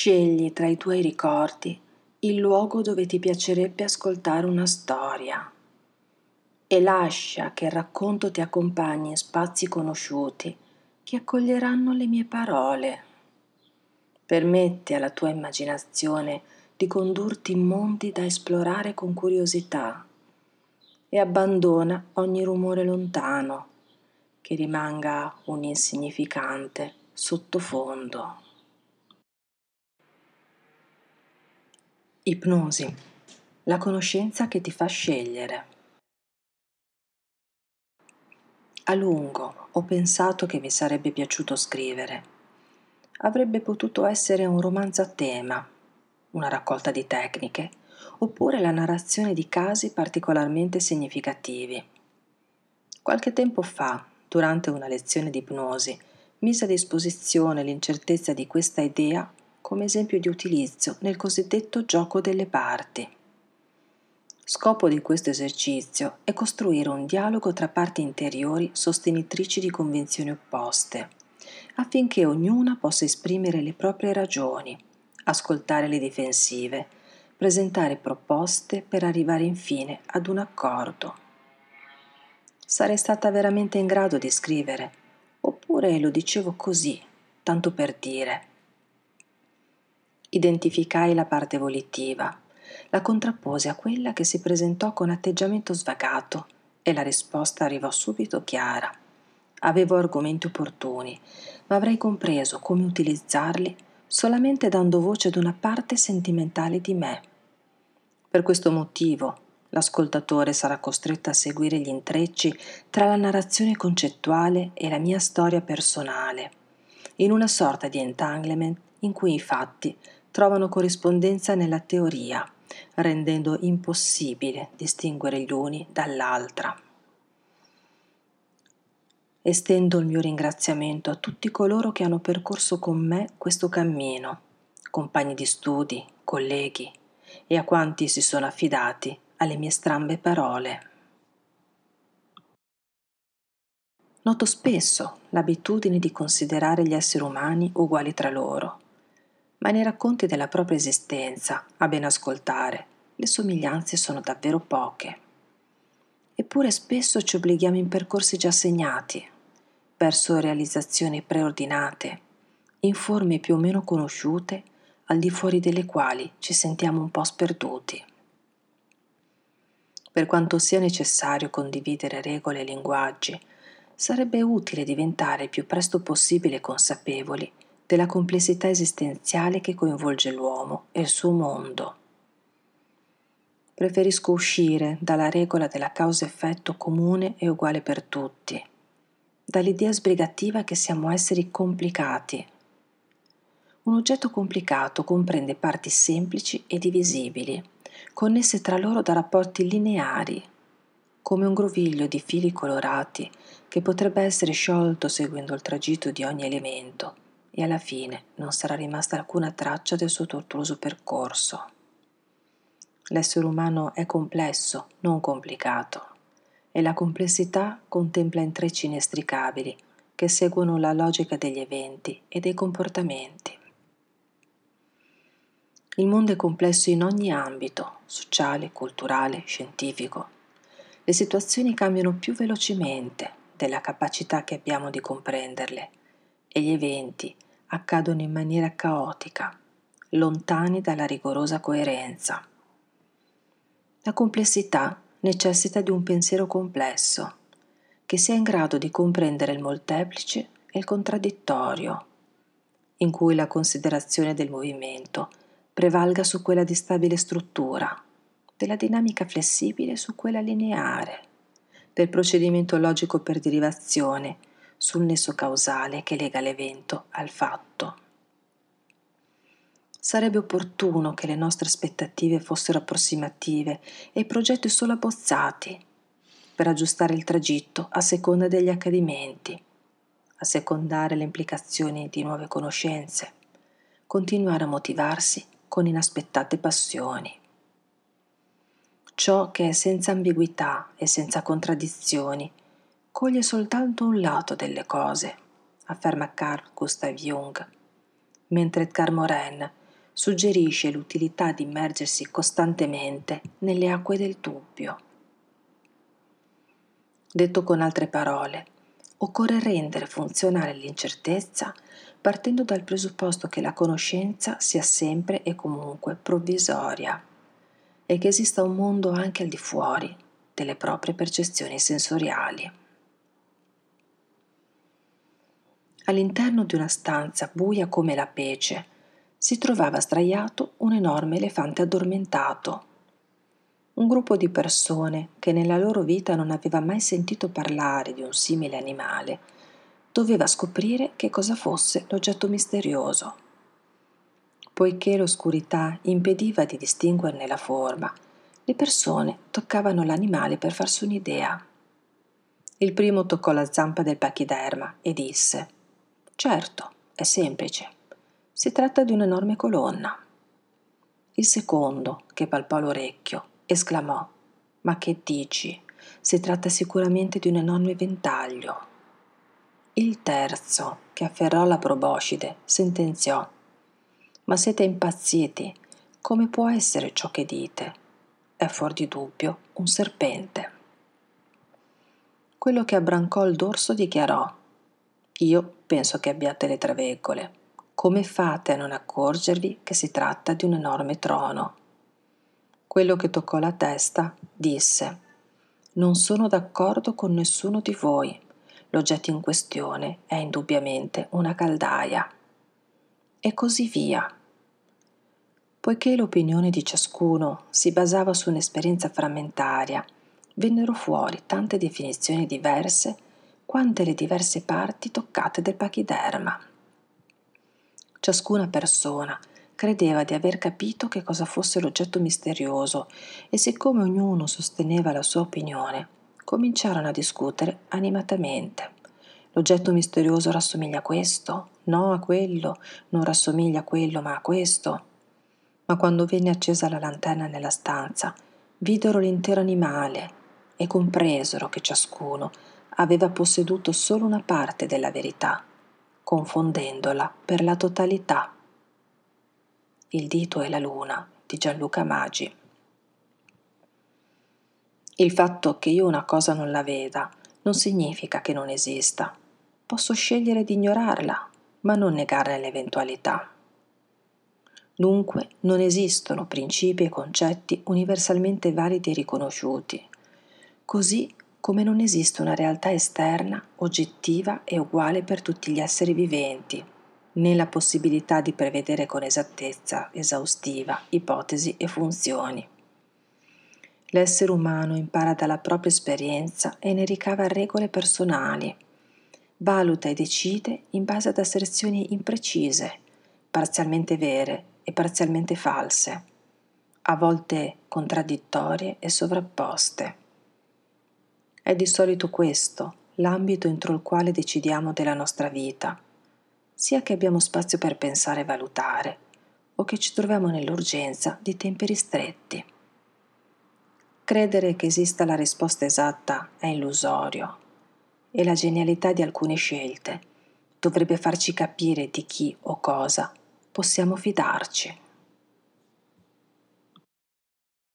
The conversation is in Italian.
Scegli tra i tuoi ricordi il luogo dove ti piacerebbe ascoltare una storia e lascia che il racconto ti accompagni in spazi conosciuti che accoglieranno le mie parole. Permetti alla tua immaginazione di condurti in mondi da esplorare con curiosità e abbandona ogni rumore lontano che rimanga un insignificante sottofondo. Ipnosi, la conoscenza che ti fa scegliere. A lungo ho pensato che mi sarebbe piaciuto scrivere. Avrebbe potuto essere un romanzo a tema, una raccolta di tecniche, oppure la narrazione di casi particolarmente significativi. Qualche tempo fa, durante una lezione di ipnosi, mise a disposizione l'incertezza di questa idea come esempio di utilizzo nel cosiddetto gioco delle parti. Scopo di questo esercizio è costruire un dialogo tra parti interiori sostenitrici di convinzioni opposte, affinché ognuna possa esprimere le proprie ragioni, ascoltare le difensive, presentare proposte per arrivare infine ad un accordo. Sarei stata veramente in grado di scrivere, oppure lo dicevo così, tanto per dire. Identificai la parte volitiva, la contrappose a quella che si presentò con atteggiamento svagato e la risposta arrivò subito chiara. Avevo argomenti opportuni, ma avrei compreso come utilizzarli solamente dando voce ad una parte sentimentale di me. Per questo motivo l'ascoltatore sarà costretto a seguire gli intrecci tra la narrazione concettuale e la mia storia personale, in una sorta di entanglement in cui i fatti trovano corrispondenza nella teoria, rendendo impossibile distinguere gli uni dall'altra. Estendo il mio ringraziamento a tutti coloro che hanno percorso con me questo cammino, compagni di studi, colleghi e a quanti si sono affidati alle mie strambe parole. Noto spesso l'abitudine di considerare gli esseri umani uguali tra loro ma nei racconti della propria esistenza, a ben ascoltare, le somiglianze sono davvero poche. Eppure spesso ci obblighiamo in percorsi già segnati, verso realizzazioni preordinate, in forme più o meno conosciute, al di fuori delle quali ci sentiamo un po' sperduti. Per quanto sia necessario condividere regole e linguaggi, sarebbe utile diventare il più presto possibile consapevoli della complessità esistenziale che coinvolge l'uomo e il suo mondo. Preferisco uscire dalla regola della causa-effetto comune e uguale per tutti, dall'idea sbrigativa che siamo esseri complicati. Un oggetto complicato comprende parti semplici e divisibili, connesse tra loro da rapporti lineari, come un groviglio di fili colorati che potrebbe essere sciolto seguendo il tragitto di ogni elemento e alla fine non sarà rimasta alcuna traccia del suo tortuoso percorso. L'essere umano è complesso, non complicato, e la complessità contempla intrecci inestricabili che seguono la logica degli eventi e dei comportamenti. Il mondo è complesso in ogni ambito, sociale, culturale, scientifico. Le situazioni cambiano più velocemente della capacità che abbiamo di comprenderle e gli eventi accadono in maniera caotica, lontani dalla rigorosa coerenza. La complessità necessita di un pensiero complesso, che sia in grado di comprendere il molteplice e il contraddittorio, in cui la considerazione del movimento prevalga su quella di stabile struttura, della dinamica flessibile su quella lineare, del procedimento logico per derivazione sul nesso causale che lega l'evento al fatto. Sarebbe opportuno che le nostre aspettative fossero approssimative e i progetti solo abbozzati per aggiustare il tragitto a seconda degli accadimenti, a secondare le implicazioni di nuove conoscenze, continuare a motivarsi con inaspettate passioni. Ciò che è senza ambiguità e senza contraddizioni coglie soltanto un lato delle cose, afferma Carl Gustav Jung, mentre Edgar Morin suggerisce l'utilità di immergersi costantemente nelle acque del dubbio. Detto con altre parole, occorre rendere funzionale l'incertezza partendo dal presupposto che la conoscenza sia sempre e comunque provvisoria e che esista un mondo anche al di fuori delle proprie percezioni sensoriali. All'interno di una stanza buia come la pece, si trovava sdraiato un enorme elefante addormentato. Un gruppo di persone che nella loro vita non aveva mai sentito parlare di un simile animale doveva scoprire che cosa fosse l'oggetto misterioso. Poiché l'oscurità impediva di distinguerne la forma, le persone toccavano l'animale per farsi un'idea. Il primo toccò la zampa del pachiderma e disse Certo, è semplice. Si tratta di un'enorme colonna. Il secondo, che palpò l'orecchio, esclamò Ma che dici? Si tratta sicuramente di un enorme ventaglio. Il terzo, che afferrò la proboscide, sentenziò Ma siete impazziti. Come può essere ciò che dite? È fuor di dubbio un serpente. Quello che abbrancò il dorso dichiarò Io penso che abbiate le traveggole. Come fate a non accorgervi che si tratta di un enorme trono? Quello che toccò la testa disse Non sono d'accordo con nessuno di voi. L'oggetto in questione è indubbiamente una caldaia. E così via. Poiché l'opinione di ciascuno si basava su un'esperienza frammentaria, vennero fuori tante definizioni diverse quante le diverse parti toccate del pachiderma. Ciascuna persona credeva di aver capito che cosa fosse l'oggetto misterioso e siccome ognuno sosteneva la sua opinione, cominciarono a discutere animatamente. L'oggetto misterioso rassomiglia a questo? No, a quello. Non rassomiglia a quello, ma a questo. Ma quando venne accesa la lanterna nella stanza, videro l'intero animale e compresero che ciascuno aveva posseduto solo una parte della verità confondendola per la totalità. Il dito e la luna di Gianluca Maggi. Il fatto che io una cosa non la veda non significa che non esista. Posso scegliere di ignorarla, ma non negarne l'eventualità. Dunque non esistono principi e concetti universalmente validi e riconosciuti, così come non esiste una realtà esterna, oggettiva e uguale per tutti gli esseri viventi, né la possibilità di prevedere con esattezza esaustiva ipotesi e funzioni. L'essere umano impara dalla propria esperienza e ne ricava regole personali, valuta e decide in base ad asserzioni imprecise, parzialmente vere e parzialmente false, a volte contraddittorie e sovrapposte. È di solito questo l'ambito entro il quale decidiamo della nostra vita, sia che abbiamo spazio per pensare e valutare, o che ci troviamo nell'urgenza di tempi ristretti. Credere che esista la risposta esatta è illusorio e la genialità di alcune scelte dovrebbe farci capire di chi o cosa possiamo fidarci.